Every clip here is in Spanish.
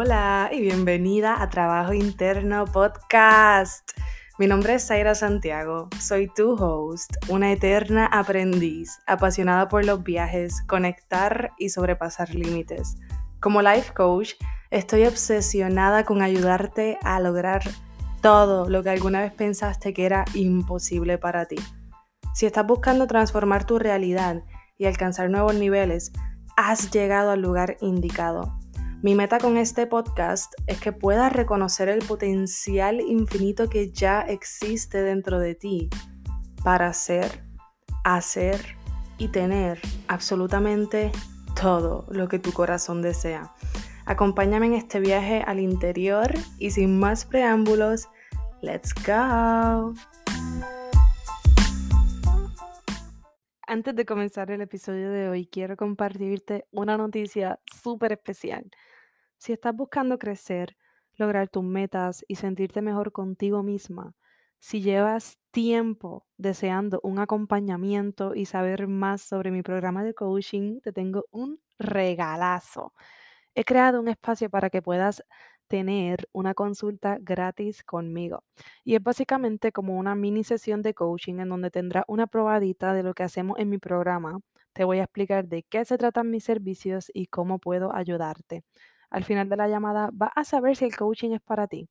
Hola y bienvenida a Trabajo Interno Podcast. Mi nombre es Zaira Santiago, soy tu host, una eterna aprendiz, apasionada por los viajes, conectar y sobrepasar límites. Como life coach, estoy obsesionada con ayudarte a lograr todo lo que alguna vez pensaste que era imposible para ti. Si estás buscando transformar tu realidad y alcanzar nuevos niveles, has llegado al lugar indicado. Mi meta con este podcast es que puedas reconocer el potencial infinito que ya existe dentro de ti para ser, hacer y tener absolutamente todo lo que tu corazón desea. Acompáñame en este viaje al interior y sin más preámbulos, let's go. Antes de comenzar el episodio de hoy, quiero compartirte una noticia súper especial. Si estás buscando crecer, lograr tus metas y sentirte mejor contigo misma, si llevas tiempo deseando un acompañamiento y saber más sobre mi programa de coaching, te tengo un regalazo. He creado un espacio para que puedas tener una consulta gratis conmigo. Y es básicamente como una mini sesión de coaching en donde tendrás una probadita de lo que hacemos en mi programa. Te voy a explicar de qué se tratan mis servicios y cómo puedo ayudarte. Al final de la llamada vas a saber si el coaching es para ti.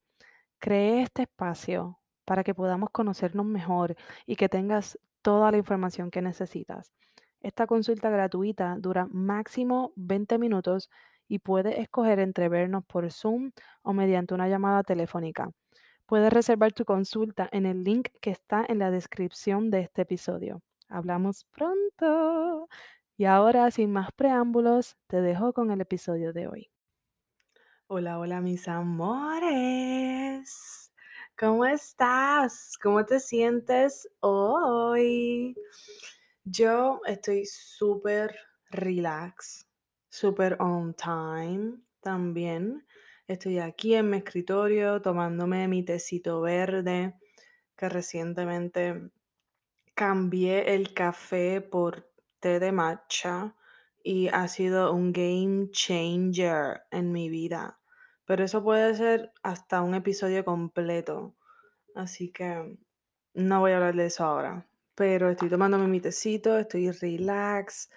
Cree este espacio para que podamos conocernos mejor y que tengas toda la información que necesitas. Esta consulta gratuita dura máximo 20 minutos y puedes escoger entre vernos por Zoom o mediante una llamada telefónica. Puedes reservar tu consulta en el link que está en la descripción de este episodio. Hablamos pronto. Y ahora, sin más preámbulos, te dejo con el episodio de hoy. Hola, hola mis amores. ¿Cómo estás? ¿Cómo te sientes hoy? Yo estoy súper relax, súper on time también. Estoy aquí en mi escritorio tomándome mi tecito verde que recientemente cambié el café por té de matcha y ha sido un game changer en mi vida. Pero eso puede ser hasta un episodio completo. Así que no voy a hablar de eso ahora. Pero estoy tomándome mi tecito, estoy relax,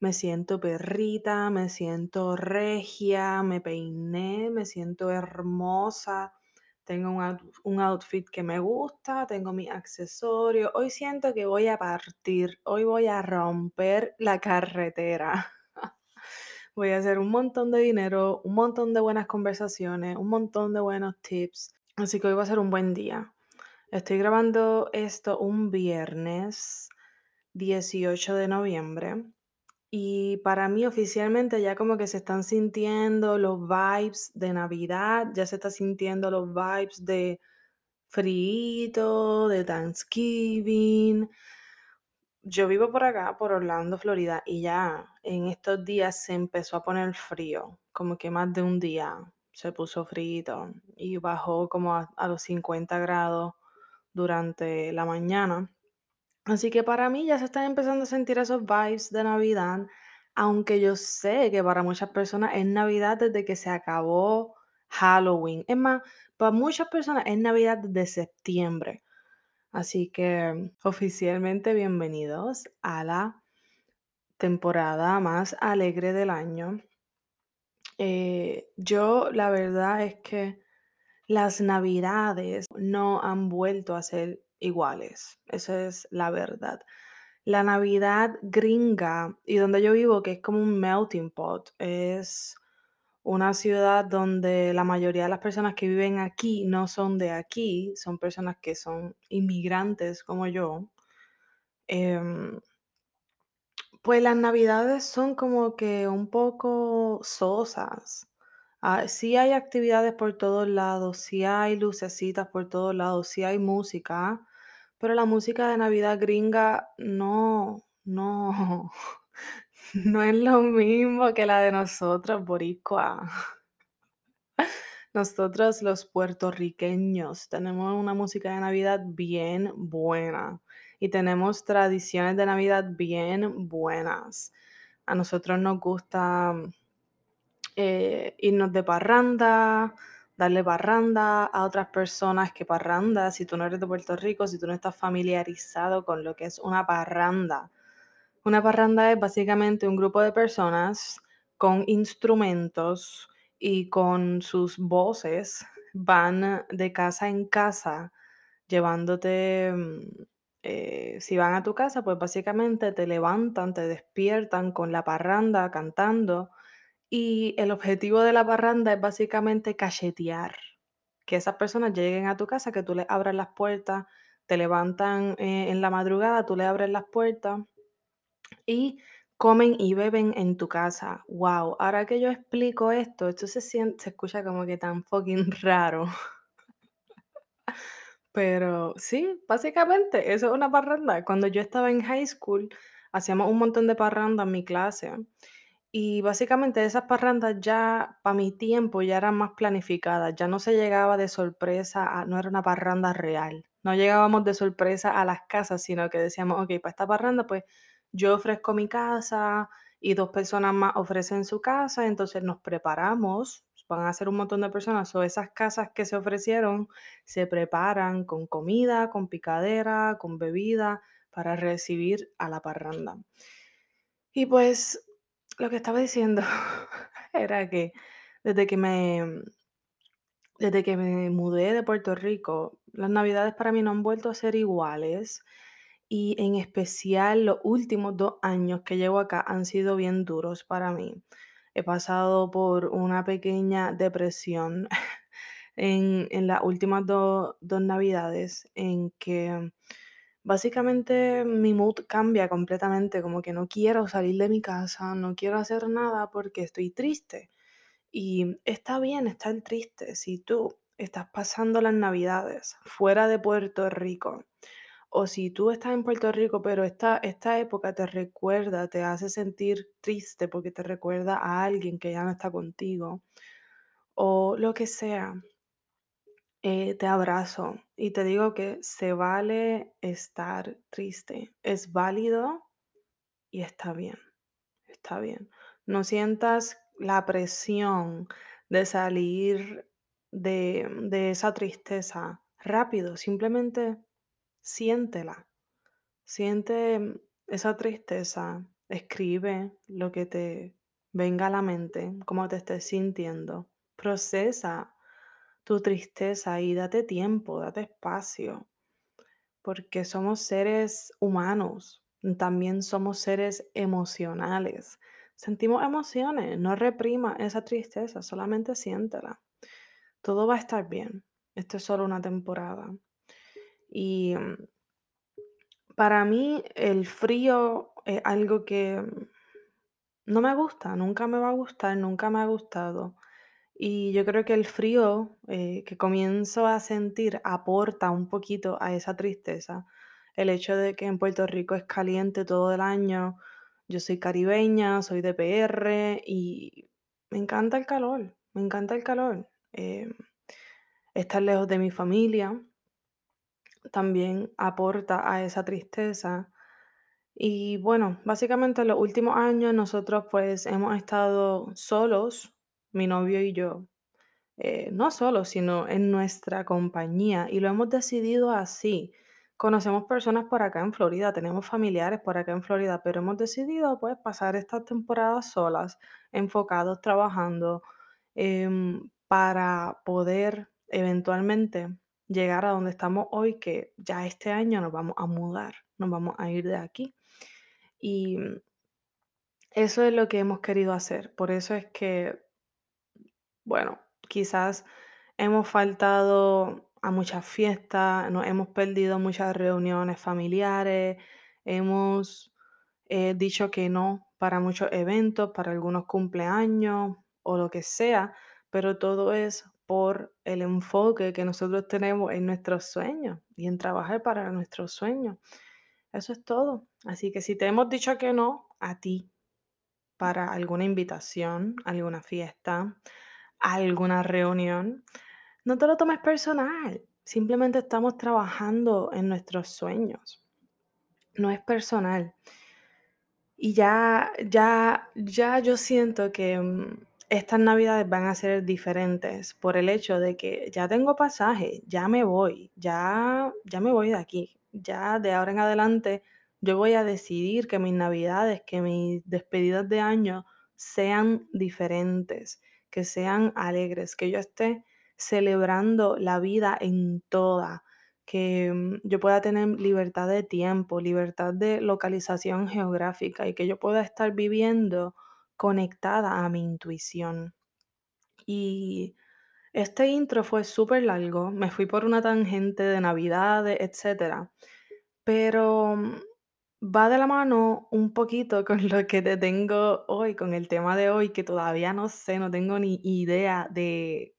me siento perrita, me siento regia, me peiné, me siento hermosa. Tengo un, outfit que me gusta, tengo mi accesorio. Hoy siento que voy a partir, hoy voy a romper la carretera. voy a hacer un montón de dinero, un montón de buenas conversaciones, un montón de buenos tips. Así que hoy va a ser un buen día. Estoy grabando esto un viernes 18 de noviembre. Y para mí oficialmente ya como que se están sintiendo los vibes de Navidad, ya se está sintiendo los vibes de frío, de Thanksgiving. Yo vivo por acá, por Orlando, Florida, y ya en estos días se empezó a poner frío, como que más de un día se puso frío y bajó como a, a los 50 grados durante la mañana. Así que para mí ya se están empezando a sentir esos vibes de Navidad, aunque yo sé que para muchas personas es Navidad desde que se acabó Halloween. Es más, para muchas personas es Navidad desde septiembre. Así que oficialmente bienvenidos a la temporada más alegre del año. Eh, yo la verdad es que las navidades no han vuelto a ser iguales. Esa es la verdad. La Navidad gringa y donde yo vivo, que es como un melting pot, es una ciudad donde la mayoría de las personas que viven aquí no son de aquí, son personas que son inmigrantes como yo. Em, pues las navidades son como que un poco sosas. Ah, sí hay actividades por todos lados, sí hay lucecitas por todos lados, sí hay música, pero la música de Navidad gringa no, no, no es lo mismo que la de nosotros, boricua. Nosotros los puertorriqueños tenemos una música de Navidad bien buena y tenemos tradiciones de Navidad bien buenas. A nosotros nos gusta eh, irnos de parranda, darle parranda a otras personas que parranda, si tú no eres de Puerto Rico, si tú no estás familiarizado con lo que es una parranda. Una parranda es básicamente un grupo de personas con instrumentos y con sus voces van de casa en casa llevándote, mm, eh, si van a tu casa, pues básicamente te levantan, te despiertan con la parranda cantando y el objetivo de la parranda es básicamente cachetear, que esas personas lleguen a tu casa, que tú les abras las puertas, te levantan eh, en la madrugada, tú le abres las puertas y comen y beben en tu casa. Wow, ahora que yo explico esto, esto se siente, se escucha como que tan fucking raro. Pero sí, básicamente eso es una parranda. Cuando yo estaba en high school, hacíamos un montón de parrandas en mi clase. Y básicamente esas parrandas ya, para mi tiempo, ya eran más planificadas. Ya no se llegaba de sorpresa, a- no era una parranda real. No llegábamos de sorpresa a las casas, sino que decíamos, ok, para esta parranda, pues yo ofrezco mi casa y dos personas más ofrecen su casa, entonces nos preparamos, van a ser un montón de personas, o esas casas que se ofrecieron se preparan con comida, con picadera, con bebida para recibir a la parranda. Y pues lo que estaba diciendo era que desde que me desde que me mudé de Puerto Rico, las navidades para mí no han vuelto a ser iguales y en especial los últimos 2 años que llevo acá han sido bien duros para mí. He pasado por una pequeña depresión en en las últimas do 2 navidades en que básicamente mi mood cambia completamente, como que no quiero salir de mi casa, no quiero hacer nada porque estoy triste. Y está bien estar triste si tú estás pasando las navidades fuera de Puerto Rico o si tú estás en Puerto Rico, pero esta, esta época te recuerda, te hace sentir triste porque te recuerda a alguien que ya no está contigo o lo que sea, eh, te abrazo y te digo que se vale estar triste. Es válido y está bien. Está bien. No sientas la presión de salir de, de esa tristeza rápido, simplemente siéntela. Siente esa tristeza, escribe lo que te venga a la mente, cómo te estés sintiendo. Procesa tu tristeza y date tiempo, date espacio porque somos seres humanos, también somos seres emocionales. Sentimos emociones, no reprima esa tristeza, solamente siéntela. Todo va a estar bien. Esto es solo una temporada. Y mm, para mí el frío es algo que mm, no me gusta, nunca me va a gustar, nunca me ha gustado. Y yo creo que el frío eh, que comienzo a sentir aporta un poquito a esa tristeza. El hecho de que en Puerto Rico es caliente todo el año. Yo soy caribeña, soy de PR y me encanta el calor, me encanta el calor. Eh, estar lejos de mi familia también aporta a esa tristeza. Y bueno, básicamente en los últimos años nosotros pues hemos estado solos, mi novio y yo eh, no solo, sino en nuestra compañía y lo hemos decidido así. Conocemos personas por acá en Florida, tenemos familiares por acá en Florida, pero hemos decidido pues pasar estas temporadas solas, enfocados, trabajando, em, para poder eventualmente llegar a donde estamos hoy, que ya este año nos vamos a mudar, nos vamos a ir de aquí. Y eso es lo que hemos querido hacer. Por eso es que bueno, quizás hemos faltado a muchas fiestas, nos hemos perdido muchas reuniones familiares, hemos eh, dicho que no para muchos eventos, para algunos cumpleaños o lo que sea, pero todo es por el enfoque que nosotros tenemos en nuestros sueños y en trabajar para nuestros sueños. Eso es todo. Así que si te hemos dicho que no a ti para alguna invitación, alguna fiesta, alguna reunión, no te lo tomes personal. Simplemente estamos trabajando en nuestros sueños. No es personal. Y ya, ya, ya yo siento que mm, estas navidades van a ser diferentes por el hecho de que ya tengo pasaje, ya me voy, ya, ya me voy de aquí. Ya de ahora en adelante yo voy a decidir que mis navidades, que mis despedidas de año sean diferentes, que sean alegres, que yo esté celebrando la vida en toda, que mm, yo pueda tener libertad de tiempo, libertad de localización geográfica y que yo pueda estar viviendo conectada a mi intuición. Y este intro fue súper largo, me fui por una tangente de Navidades, etcétera, pero mm, va de la mano un poquito con lo que te tengo hoy, con el tema de hoy, que todavía no sé, no tengo ni idea de,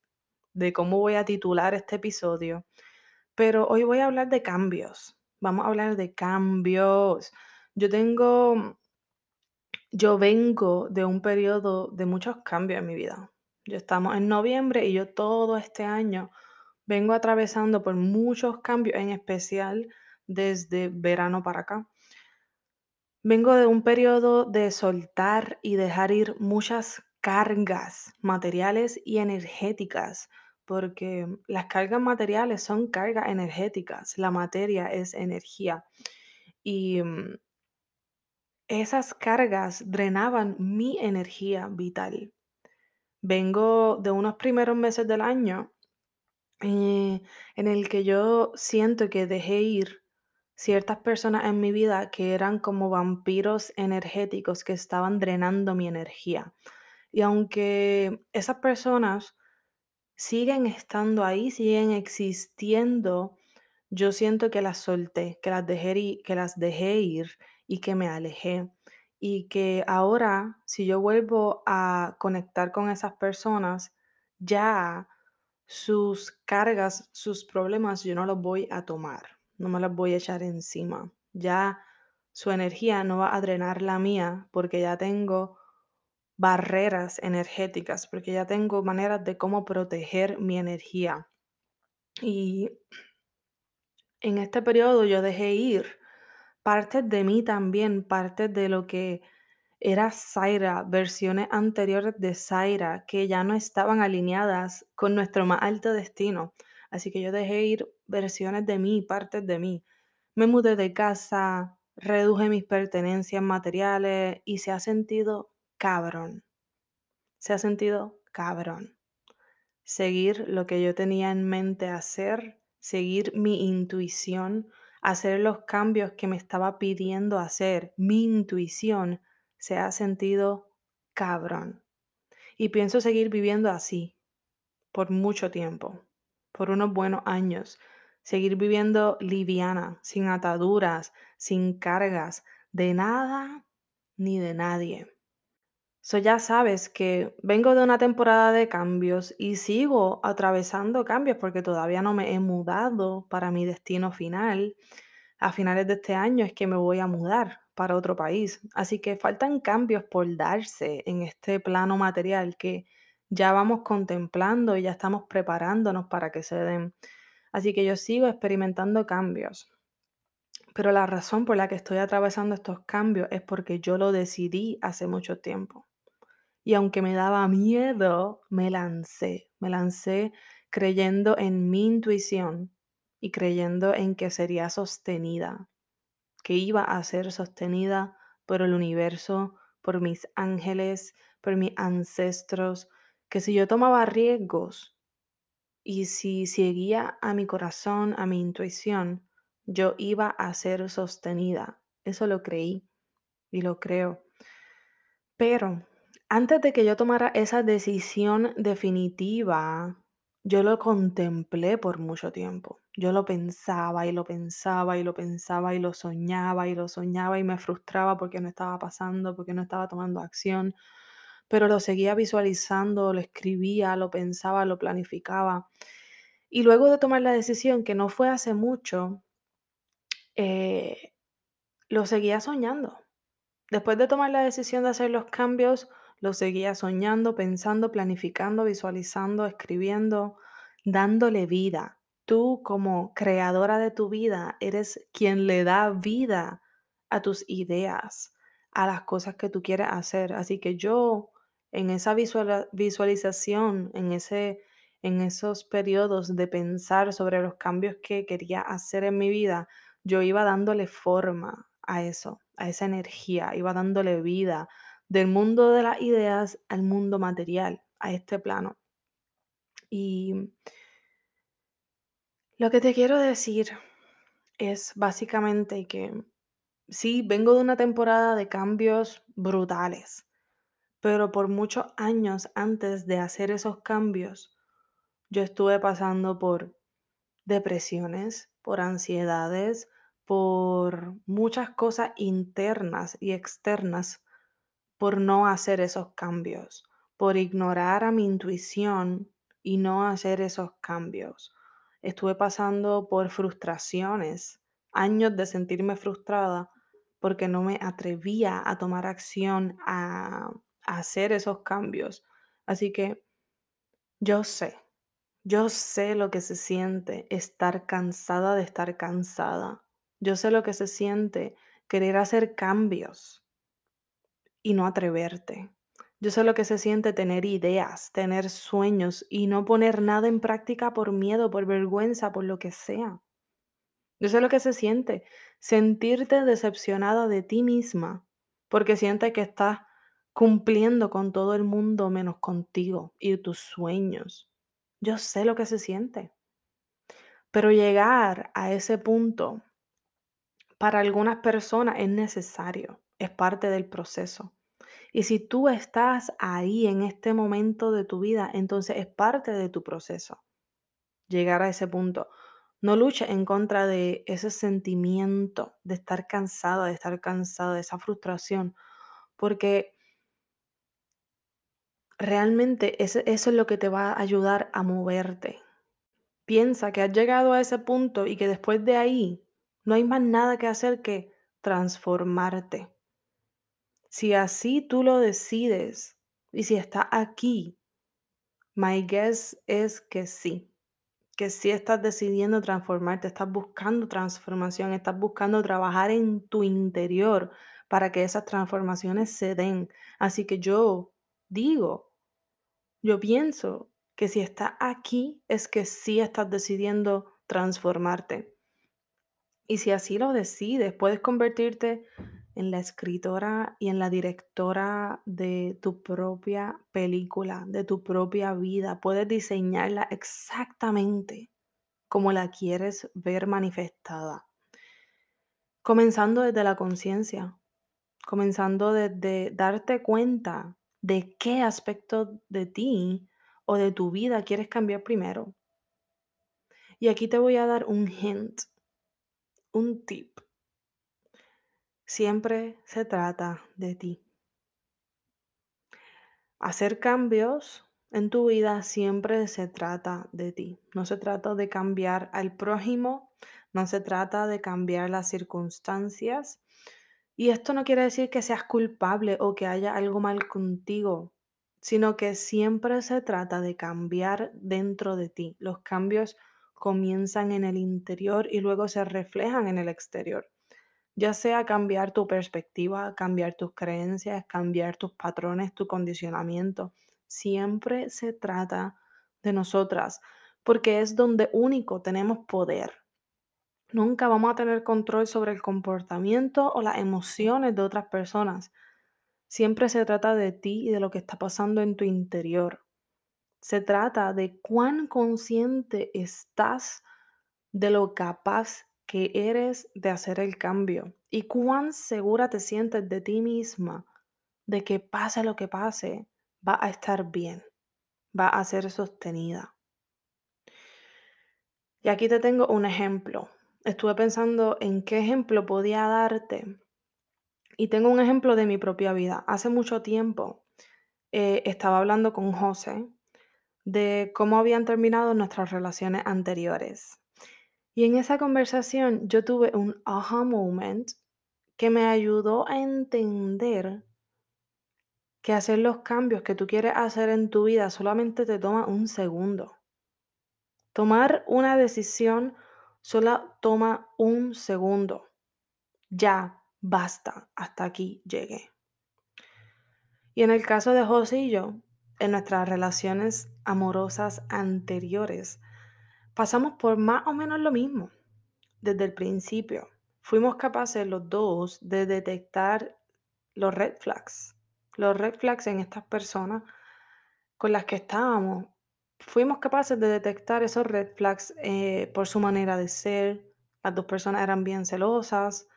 cómo voy a titular este episodio, pero hoy voy a hablar de cambios. Vamos a hablar de cambios. Yo tengo yo vengo de un periodo de muchos cambios en mi vida. Ya estamos en noviembre y yo todo este año vengo atravesando por muchos cambios, en especial desde verano para acá. Vengo de un periodo de soltar y dejar ir muchas cargas materiales y energéticas, porque las cargas materiales son cargas energéticas, la materia es energía. Y mm, esas cargas drenaban mi energía vital. Vengo de unos primeros meses del año eh, en el que yo siento que dejé ir ciertas personas en mi vida que eran como vampiros energéticos que estaban drenando mi energía. Y aunque esas personas siguen estando ahí, siguen existiendo, yo siento que las solté, que las dejé ir, que las dejé ir y que me alejé. Y que ahora, si yo vuelvo a conectar con esas personas, ya sus cargas, sus problemas, yo no los voy a tomar, no me las voy a echar encima. Ya su energía no va a drenar la mía porque ya tengo barreras energéticas, porque ya tengo maneras de cómo proteger mi energía. Y en este periodo yo dejé ir partes de mí también, partes de lo que era Zaira, versiones anteriores de Zaira que ya no estaban alineadas con nuestro más alto destino. Así que yo dejé ir versiones de mí, partes de mí. Me mudé de casa, reduje mis pertenencias materiales y se ha sentido cabrón. Se ha sentido cabrón. Seguir lo que yo tenía en mente hacer, seguir mi intuición, hacer los cambios que me estaba pidiendo hacer. Mi intuición se ha sentido cabrón. Y pienso seguir viviendo así por mucho tiempo, por unos buenos años. Seguir viviendo liviana, sin ataduras, sin cargas, de nada ni de nadie. So ya sabes que vengo de una temporada de cambios y sigo atravesando cambios porque todavía no me he mudado para mi destino final. A finales de este año es que me voy a mudar para otro país. Así que faltan cambios por darse en este plano material que ya vamos contemplando y ya estamos preparándonos para que se den. Así que yo sigo experimentando cambios. Pero la razón por la que estoy atravesando estos cambios es porque yo lo decidí hace mucho tiempo. Y aunque me daba miedo, me lancé. Me lancé creyendo en mi intuición y creyendo en que sería sostenida, que iba a ser sostenida por el universo, por mis ángeles, por mis ancestros, que si yo tomaba riesgos y si seguía a mi corazón, a mi intuición, yo iba a ser sostenida. Eso lo creí y lo creo. Pero antes de que yo tomara esa decisión definitiva, yo lo contemplé por mucho tiempo. Yo lo pensaba y lo pensaba y lo pensaba y lo soñaba y lo soñaba y me frustraba porque no estaba pasando, porque no estaba tomando acción, pero lo seguía visualizando, lo escribía, lo pensaba, lo planificaba. Y luego de tomar la decisión, que no fue hace mucho, eh, lo seguía soñando. Después de tomar la decisión de hacer los cambios, lo seguía soñando, pensando, planificando, visualizando, escribiendo, dándole vida. Tú como creadora de tu vida eres quien le da vida a tus ideas, a las cosas que tú quieres hacer. Así que yo en esa visualización, en ese, en esos periodos de pensar sobre los cambios que quería hacer en mi vida, yo iba dándole forma a eso, a esa energía, iba dándole vida del mundo de las ideas al mundo material, a este plano. Y lo que te quiero decir es básicamente que sí, vengo de una temporada de cambios brutales, pero por muchos años antes de hacer esos cambios, yo estuve pasando por depresiones, por ansiedades, por muchas cosas internas y externas por no hacer esos cambios, por ignorar a mi intuición y no hacer esos cambios. Estuve pasando por frustraciones, años de sentirme frustrada porque no me atrevía a tomar acción, a, hacer esos cambios. Así que yo sé, yo sé lo que se siente estar cansada de estar cansada. Yo sé lo que se siente querer hacer cambios y no atreverte. Yo sé lo que se siente tener ideas, tener sueños y no poner nada en práctica por miedo, por vergüenza, por lo que sea. Yo sé lo que se siente sentirte decepcionada de ti misma porque sientes que estás cumpliendo con todo el mundo menos contigo y tus sueños. Yo sé lo que se siente. Pero llegar a ese punto para algunas personas es necesario, es parte del proceso. Y si tú estás ahí en este momento de tu vida, entonces es parte de tu proceso llegar a ese punto. No luches en contra de ese sentimiento de estar cansada, de estar cansada, de esa frustración, porque realmente eso es lo que te va a ayudar a moverte. Piensa que has llegado a ese punto y que después de ahí no hay más nada que hacer que transformarte. Si así tú lo decides y si está aquí, my guess es que sí, que sí estás decidiendo transformarte, estás buscando transformación, estás buscando trabajar en tu interior para que esas transformaciones se den. Así que yo digo, yo pienso que si estás aquí es que sí estás decidiendo transformarte. Y si así lo decides, puedes convertirte en la escritora y en la directora de tu propia película, de tu propia vida. Puedes diseñarla exactamente como la quieres ver manifestada. Comenzando desde la conciencia, comenzando desde darte cuenta de qué aspecto de ti o de tu vida quieres cambiar primero. Y aquí te voy a dar un hint, un tip. Siempre se trata de ti. Hacer cambios en tu vida siempre se trata de ti. No se trata de cambiar al prójimo, no se trata de cambiar las circunstancias. Y esto no quiere decir que seas culpable o que haya algo mal contigo, sino que siempre se trata de cambiar dentro de ti. Los cambios comienzan en el interior y luego se reflejan en el exterior ya sea cambiar tu perspectiva, cambiar tus creencias, cambiar tus patrones, tu condicionamiento. Siempre se trata de nosotras, porque es donde único tenemos poder. Nunca vamos a tener control sobre el comportamiento o las emociones de otras personas. Siempre se trata de ti y de lo que está pasando en tu interior. Se trata de cuán consciente estás de lo capaz que eres de hacer el cambio y cuán segura te sientes de ti misma de que pase lo que pase, va a estar bien, va a ser sostenida. Y aquí te tengo un ejemplo. Estuve pensando en qué ejemplo podía darte y tengo un ejemplo de mi propia vida. Hace mucho tiempo eh, estaba hablando con José de cómo habían terminado nuestras relaciones anteriores. Y en esa conversación yo tuve un aha moment que me ayudó a entender que hacer los cambios que tú quieres hacer en tu vida solamente te toma un segundo. Tomar una decisión solo toma un segundo. Ya, basta, hasta aquí llegué. Y en el caso de José y yo, en nuestras relaciones amorosas anteriores, pasamos por más o menos lo mismo desde el principio. Fuimos capaces los dos de detectar los red flags, los red flags en estas personas con las que estábamos. Fuimos capaces de detectar esos red flags eh, por su manera de ser. Las dos personas eran bien celosas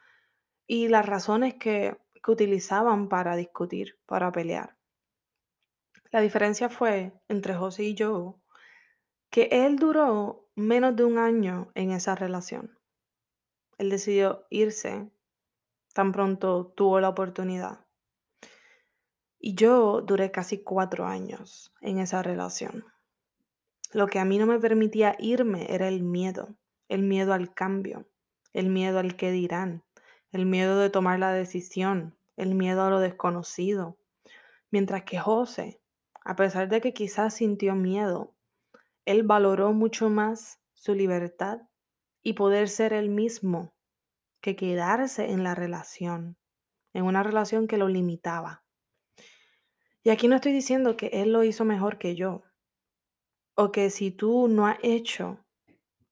y las razones que, que utilizaban para discutir, para pelear. La diferencia fue entre José y yo que él duró menos de un año en esa relación. Él decidió irse tan pronto tuvo la oportunidad. Y yo duré casi cuatro años en esa relación. Lo que a mí no me permitía irme era el miedo, el miedo al cambio, el miedo al que dirán, el miedo de tomar la decisión, el miedo a lo desconocido. Mientras que José, a pesar de que quizás sintió miedo, él valoró mucho más su libertad y poder ser él mismo que quedarse en la relación, en una relación que lo limitaba. Y aquí no estoy diciendo que él lo hizo mejor que yo, o que si tú no has hecho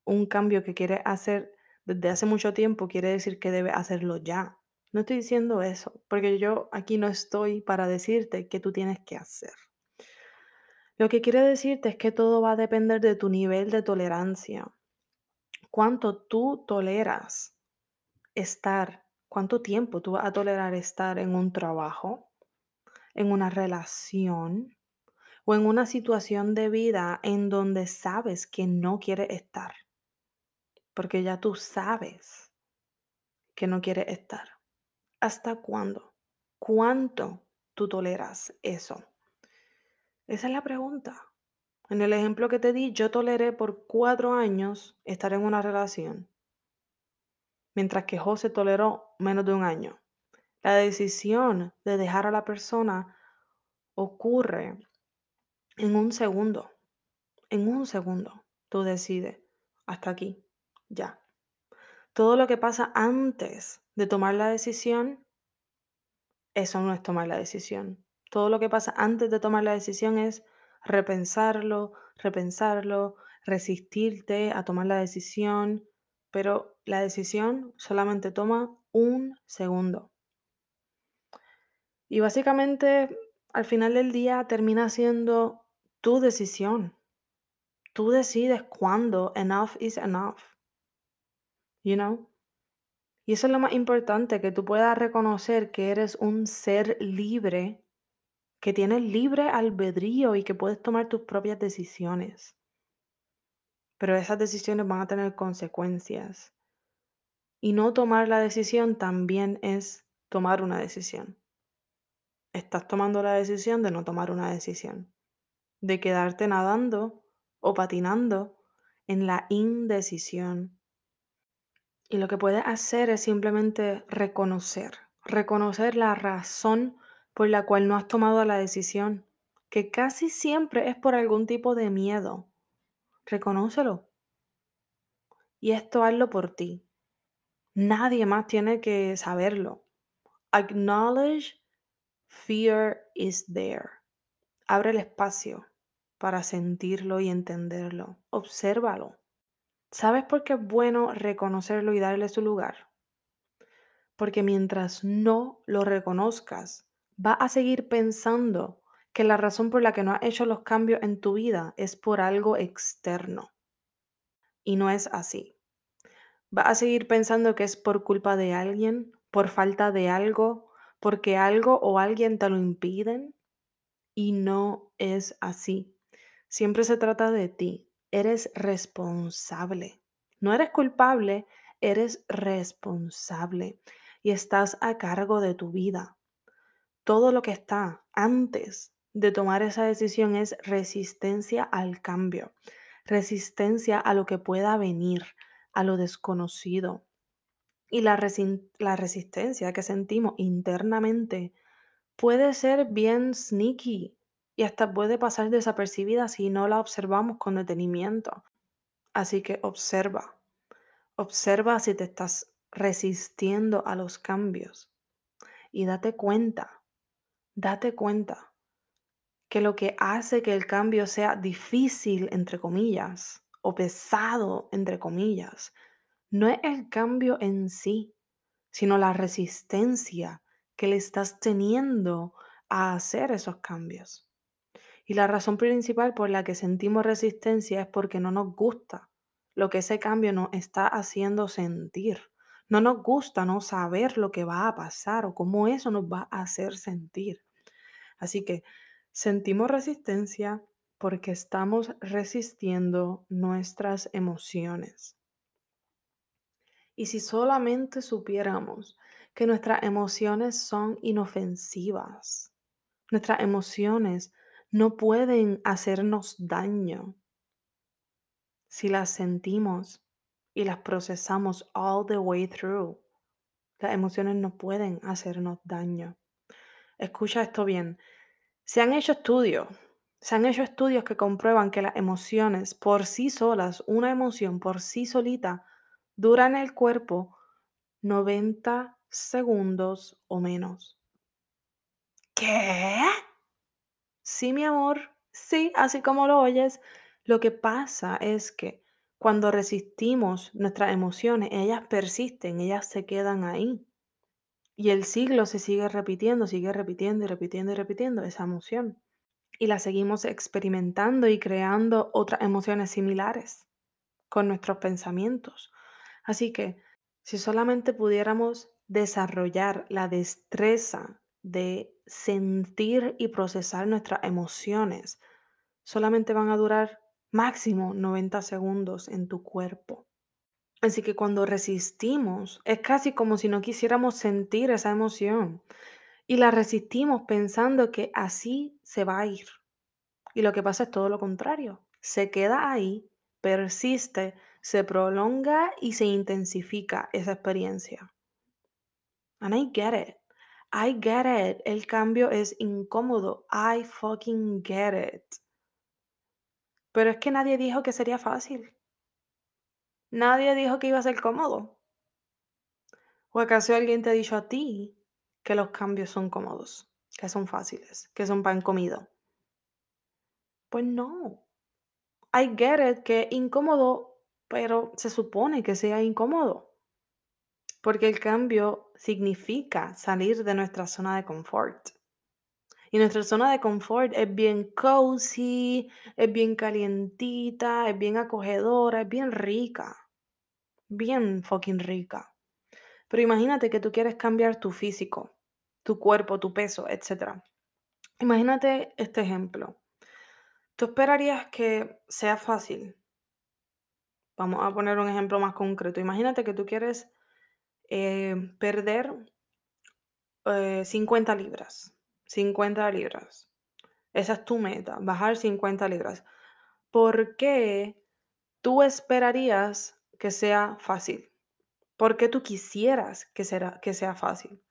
un cambio que quieres hacer desde hace mucho tiempo, quiere decir que debes hacerlo ya. No estoy diciendo eso, porque yo aquí no estoy para decirte qué tú tienes que hacer. Lo que quiero decirte es que todo va a depender de tu nivel de tolerancia. Cuánto tú toleras estar, cuánto tiempo tú vas a tolerar estar en un trabajo, en una relación o en una situación de vida en donde sabes que no quieres estar. Porque ya tú sabes que no quieres estar. ¿Hasta cuándo? ¿Cuánto tú toleras eso? Esa es la pregunta. En el ejemplo que te di, yo toleré por cuatro años estar en una relación, mientras que José toleró menos de un año. La decisión de dejar a la persona ocurre en un segundo. En un segundo tú decides, hasta aquí, ya. Todo lo que pasa antes de tomar la decisión, eso no es tomar la decisión. Todo lo que pasa antes de tomar la decisión es repensarlo, repensarlo, resistirte a tomar la decisión, pero la decisión solamente toma un segundo. Y básicamente al final del día termina siendo tu decisión. Tú decides cuándo enough is enough. You know? Y eso es lo más importante, que tú puedas reconocer que eres un ser libre que tienes libre albedrío y que puedes tomar tus propias decisiones. Pero esas decisiones van a tener consecuencias. Y no tomar la decisión también es tomar una decisión. Estás tomando la decisión de no tomar una decisión. De quedarte nadando o patinando en la indecisión. Y lo que puedes hacer es simplemente reconocer, reconocer la razón por la cual no has tomado la decisión, que casi siempre es por algún tipo de miedo. Reconócelo. Y esto hazlo por ti. Nadie más tiene que saberlo. Acknowledge fear is there. Abre el espacio para sentirlo y entenderlo. Obsérvalo. ¿Sabes por qué es bueno reconocerlo y darle su lugar? Porque mientras no lo reconozcas, va a seguir pensando que la razón por la que no has hecho los cambios en tu vida es por algo externo. Y no es así. Va a seguir pensando que es por culpa de alguien, por falta de algo, porque algo o alguien te lo impiden. Y no es así. Siempre se trata de ti. Eres responsable. No eres culpable, eres responsable. Y estás a cargo de tu vida todo lo que está antes de tomar esa decisión es resistencia al cambio, resistencia a lo que pueda venir, a lo desconocido. Y la, resistencia que sentimos internamente puede ser bien sneaky y hasta puede pasar desapercibida si no la observamos con detenimiento. Así que observa, observa si te estás resistiendo a los cambios y date cuenta date cuenta que lo que hace que el cambio sea difícil, entre comillas, o pesado, entre comillas, no es el cambio en sí, sino la resistencia que le estás teniendo a hacer esos cambios. Y la razón principal por la que sentimos resistencia es porque no nos gusta lo que ese cambio nos está haciendo sentir. No nos gusta no saber lo que va a pasar o cómo eso nos va a hacer sentir. Así que sentimos resistencia porque estamos resistiendo nuestras emociones. Y si solamente supiéramos que nuestras emociones son inofensivas, nuestras emociones no pueden hacernos daño si las sentimos y las procesamos all the way through. Las emociones no pueden hacernos daño. Escucha esto bien. Se han hecho estudios, se han hecho estudios que comprueban que las emociones por sí solas, una emoción por sí solita, dura en el cuerpo 90 segundos o menos. ¿Qué? Sí, mi amor, sí, así como lo oyes. Lo que pasa es que cuando resistimos nuestras emociones, ellas persisten, ellas se quedan ahí. Y el siglo se sigue repitiendo, sigue repitiendo y repitiendo y repitiendo esa emoción. Y la seguimos experimentando y creando otras emociones similares con nuestros pensamientos. Así que si solamente pudiéramos desarrollar la destreza de sentir y procesar nuestras emociones, solamente van a durar máximo 90 segundos en tu cuerpo. Así que cuando resistimos, es casi como si no quisiéramos sentir esa emoción y la resistimos pensando que así se va a ir. Y lo que pasa es todo lo contrario. Se queda ahí, persiste, se prolonga y se intensifica esa experiencia. And I get it. I get it. El cambio es incómodo. I fucking get it. Pero es que nadie dijo que sería fácil. Nadie dijo que iba a ser cómodo. ¿O acaso alguien te ha dicho a ti que los cambios son cómodos, que son fáciles, que son pan comido? Pues no. I get it que incómodo, pero se supone que sea incómodo. Porque el cambio significa salir de nuestra zona de confort. Y nuestra zona de confort es bien cozy, es bien calientita, es bien acogedora, es bien rica. Bien fucking rica. Pero imagínate que tú quieres cambiar tu físico, tu cuerpo, tu peso, etc. Imagínate este ejemplo. ¿Tú esperarías que sea fácil? Vamos a poner un ejemplo más concreto. Imagínate que tú quieres eh, perder 50 eh, libras. 50 libras. Esa es tu meta, bajar 50 libras. ¿Por qué tú esperarías que sea fácil? ¿Por qué tú quisieras que, que sea fácil?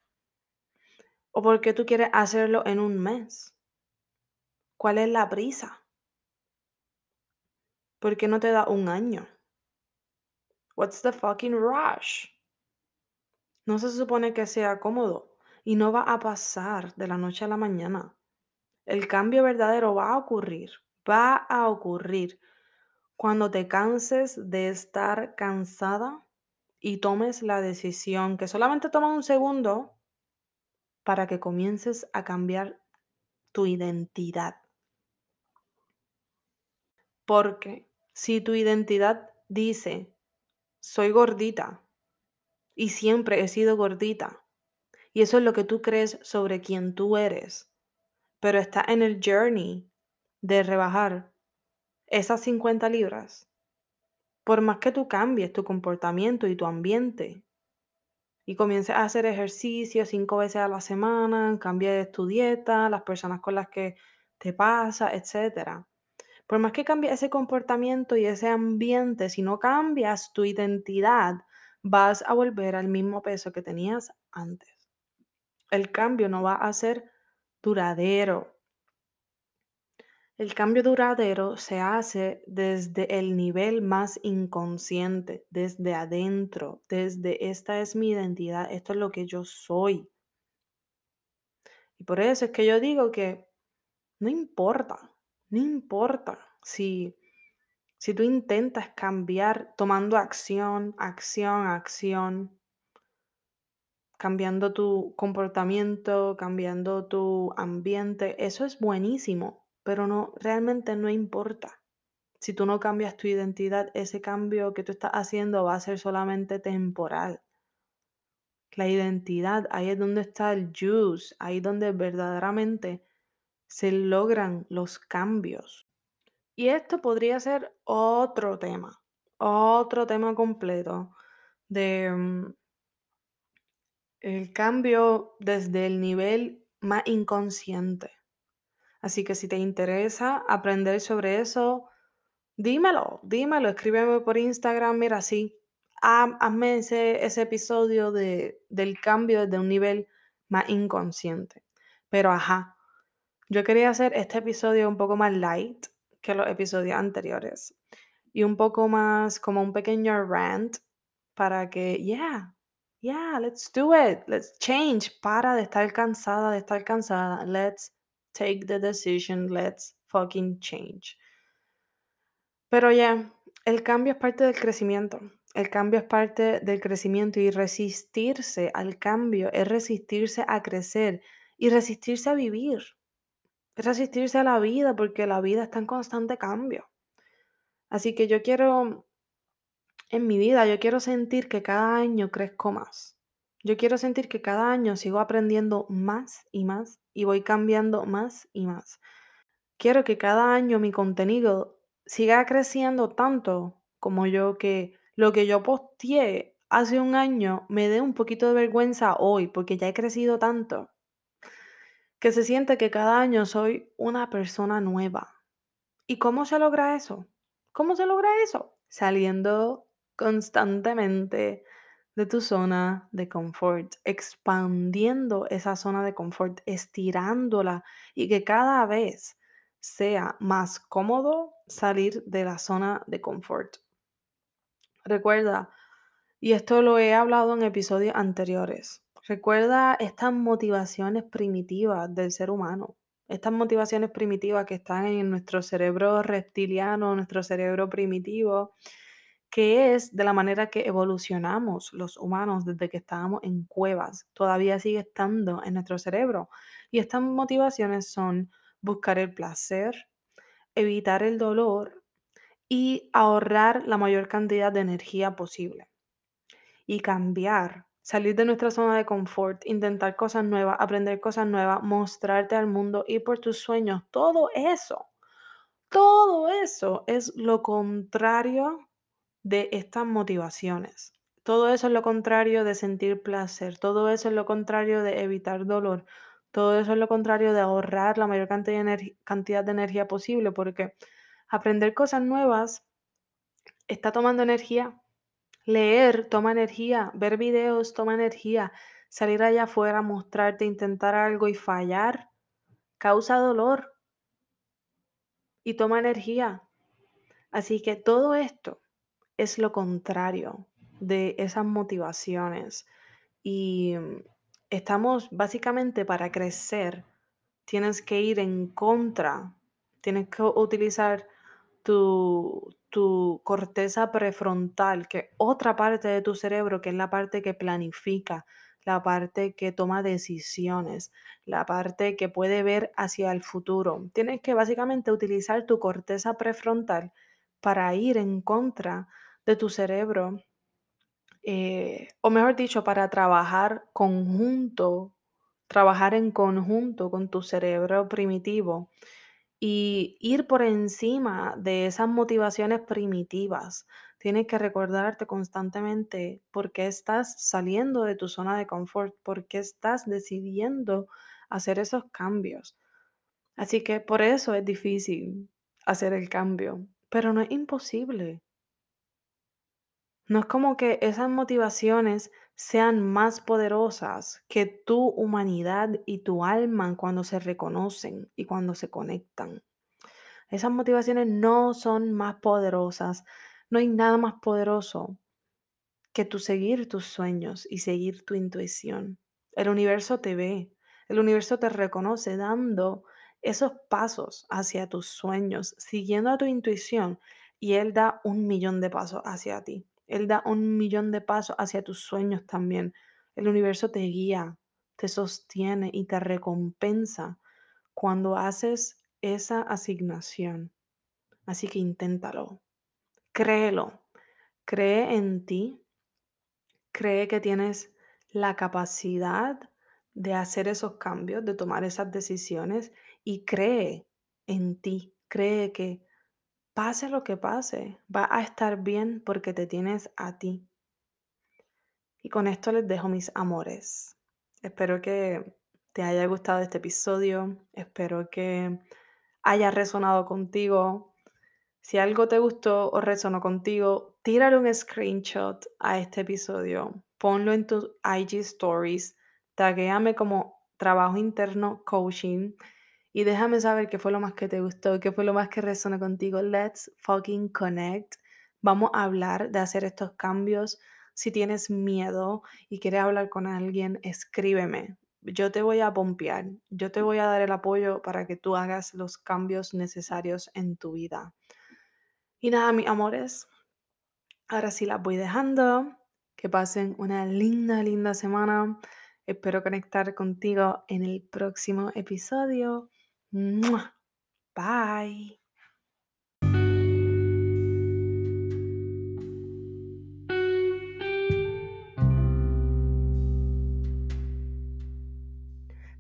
¿O por qué tú quieres hacerlo en un mes? ¿Cuál es la prisa? ¿Por qué no te da un año? What's the fucking rush? No se supone que sea cómodo. Y no va a pasar de la noche a la mañana. El cambio verdadero va a ocurrir, va a ocurrir cuando te canses de estar cansada y tomes la decisión que solamente toma un segundo para que comiences a cambiar tu identidad. Porque si tu identidad dice, soy gordita y siempre he sido gordita, y eso es lo que tú crees sobre quién tú eres. Pero está en el journey de rebajar esas 50 libras. Por más que tú cambies tu comportamiento y tu ambiente y comiences a hacer ejercicio cinco veces a la semana, cambies tu dieta, las personas con las que te pasa, etc. Por más que cambies ese comportamiento y ese ambiente, si no cambias tu identidad, vas a volver al mismo peso que tenías antes el cambio no va a ser duradero. El cambio duradero se hace desde el nivel más inconsciente, desde adentro, desde esta es mi identidad, esto es lo que yo soy. Y por eso es que yo digo que no importa, no importa si, si tú intentas cambiar tomando acción, acción, acción, cambiando tu comportamiento, cambiando tu ambiente, eso es buenísimo, pero no, realmente no importa. Si tú no cambias tu identidad, ese cambio que tú estás haciendo va a ser solamente temporal. La identidad, ahí es donde está el juice, ahí es donde verdaderamente se logran los cambios. Y esto podría ser otro tema, otro tema completo de mm, el cambio desde el nivel más inconsciente. Así que si te interesa aprender sobre eso, dímelo, dímelo, escríbeme por Instagram, mira, sí, hazme ese, ese episodio de, del cambio desde un nivel más inconsciente. Pero ajá, yo quería hacer este episodio un poco más light que los episodios anteriores y un poco más como un pequeño rant para que, yeah, yeah, let's do it, let's change, para de estar cansada, de estar cansada, let's take the decision, let's fucking change. Pero ya, el cambio es parte del crecimiento. El cambio es parte del crecimiento y resistirse al cambio es resistirse a crecer y resistirse a vivir. Es resistirse a la vida porque la vida está en constante cambio. Así que yo quiero, en mi vida, yo quiero sentir que cada año crezco más. Yo quiero sentir que cada año sigo aprendiendo más y más y voy cambiando más y más. Quiero que cada año mi contenido siga creciendo tanto como yo que lo que yo posteé hace un año me dé un poquito de vergüenza hoy porque ya he crecido tanto que se siente que cada año soy una persona nueva. ¿Y cómo se logra eso? ¿Cómo se logra eso? Saliendo constantemente de tu zona de confort, expandiendo esa zona de confort, estirándola y que cada vez sea más cómodo salir de la zona de confort. Recuerda, y esto lo he hablado en episodios anteriores, recuerda estas motivaciones primitivas del ser humano, estas motivaciones primitivas que están en nuestro cerebro reptiliano, nuestro cerebro primitivo, que es de la manera que evolucionamos los humanos desde que estábamos en cuevas, todavía sigue estando en nuestro cerebro. Y estas motivaciones son buscar el placer, evitar el dolor y ahorrar la mayor cantidad de energía posible. Y cambiar, salir de nuestra zona de confort, intentar cosas nuevas, aprender cosas nuevas, mostrarte al mundo, ir por tus sueños, todo eso, todo eso es lo contrario de estas motivaciones. Todo eso es lo contrario de sentir placer, todo eso es lo contrario de evitar dolor, todo eso es lo contrario de ahorrar la mayor cantidad de, cantidad de energía posible, porque aprender cosas nuevas está tomando energía. Leer toma energía, ver videos toma energía, salir allá afuera, mostrarte, intentar algo y fallar, causa dolor y toma energía. Así que todo esto es lo contrario de esas motivaciones. Y estamos básicamente para crecer, tienes que ir en contra, tienes que utilizar tu, tu corteza prefrontal, que otra parte de tu cerebro, que es la parte que planifica, la parte que toma decisiones, la parte que puede ver hacia el futuro. Tienes que básicamente utilizar tu corteza prefrontal para ir en contra de tu cerebro eh, o mejor dicho, para trabajar conjunto, trabajar en conjunto con tu cerebro primitivo y ir por encima de esas motivaciones primitivas. Tienes que recordarte constantemente por qué estás saliendo de tu zona de confort, por qué estás decidiendo hacer esos cambios. Así que por eso es difícil hacer el cambio, pero no es imposible. No es como que esas motivaciones sean más poderosas que tu humanidad y tu alma cuando se reconocen y cuando se conectan. Esas motivaciones no son más poderosas. No hay nada más poderoso que tu seguir tus sueños y seguir tu intuición. El universo te ve. El universo te reconoce dando esos pasos hacia tus sueños, siguiendo a tu intuición, y Él da un millón de pasos hacia ti. Él da un millón de pasos hacia tus sueños también. El universo te guía, te sostiene y te recompensa cuando haces esa asignación. Así que inténtalo. Créelo. Cree en ti. Cree que tienes la capacidad de hacer esos cambios, de tomar esas decisiones y cree en ti. Cree que pase lo que pase, va a estar bien porque te tienes a ti. Y con esto les dejo mis amores. Espero que te haya gustado este episodio. Espero que haya resonado contigo. Si algo te gustó o resonó contigo, tírale un screenshot a este episodio. Ponlo en tus IG stories. Taguéame como trabajo interno coaching y déjame saber qué fue lo más que te gustó, qué fue lo más que resonó contigo. Let's fucking connect. Vamos a hablar de hacer estos cambios. Si tienes miedo y quieres hablar con alguien, escríbeme. Yo te voy a pompear, yo te voy a dar el apoyo para que tú hagas los cambios necesarios en tu vida. Y nada, mis amores, ahora sí las voy dejando. Que pasen una linda, linda semana. Espero conectar contigo en el próximo episodio. Bye.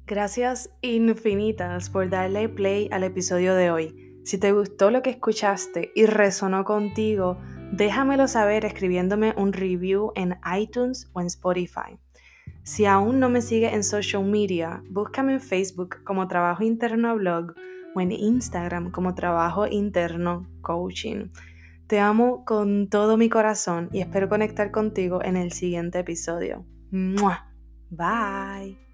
Gracias infinitas por darle play al episodio de hoy. Si te gustó lo que escuchaste y resonó contigo, déjamelo saber escribiéndome un review en iTunes o en Spotify. Si aún no me sigue en social media, búscame en Facebook como Trabajo Interno Blog o en Instagram como Trabajo Interno Coaching. Te amo con todo mi corazón y espero conectar contigo en el siguiente episodio. Bye.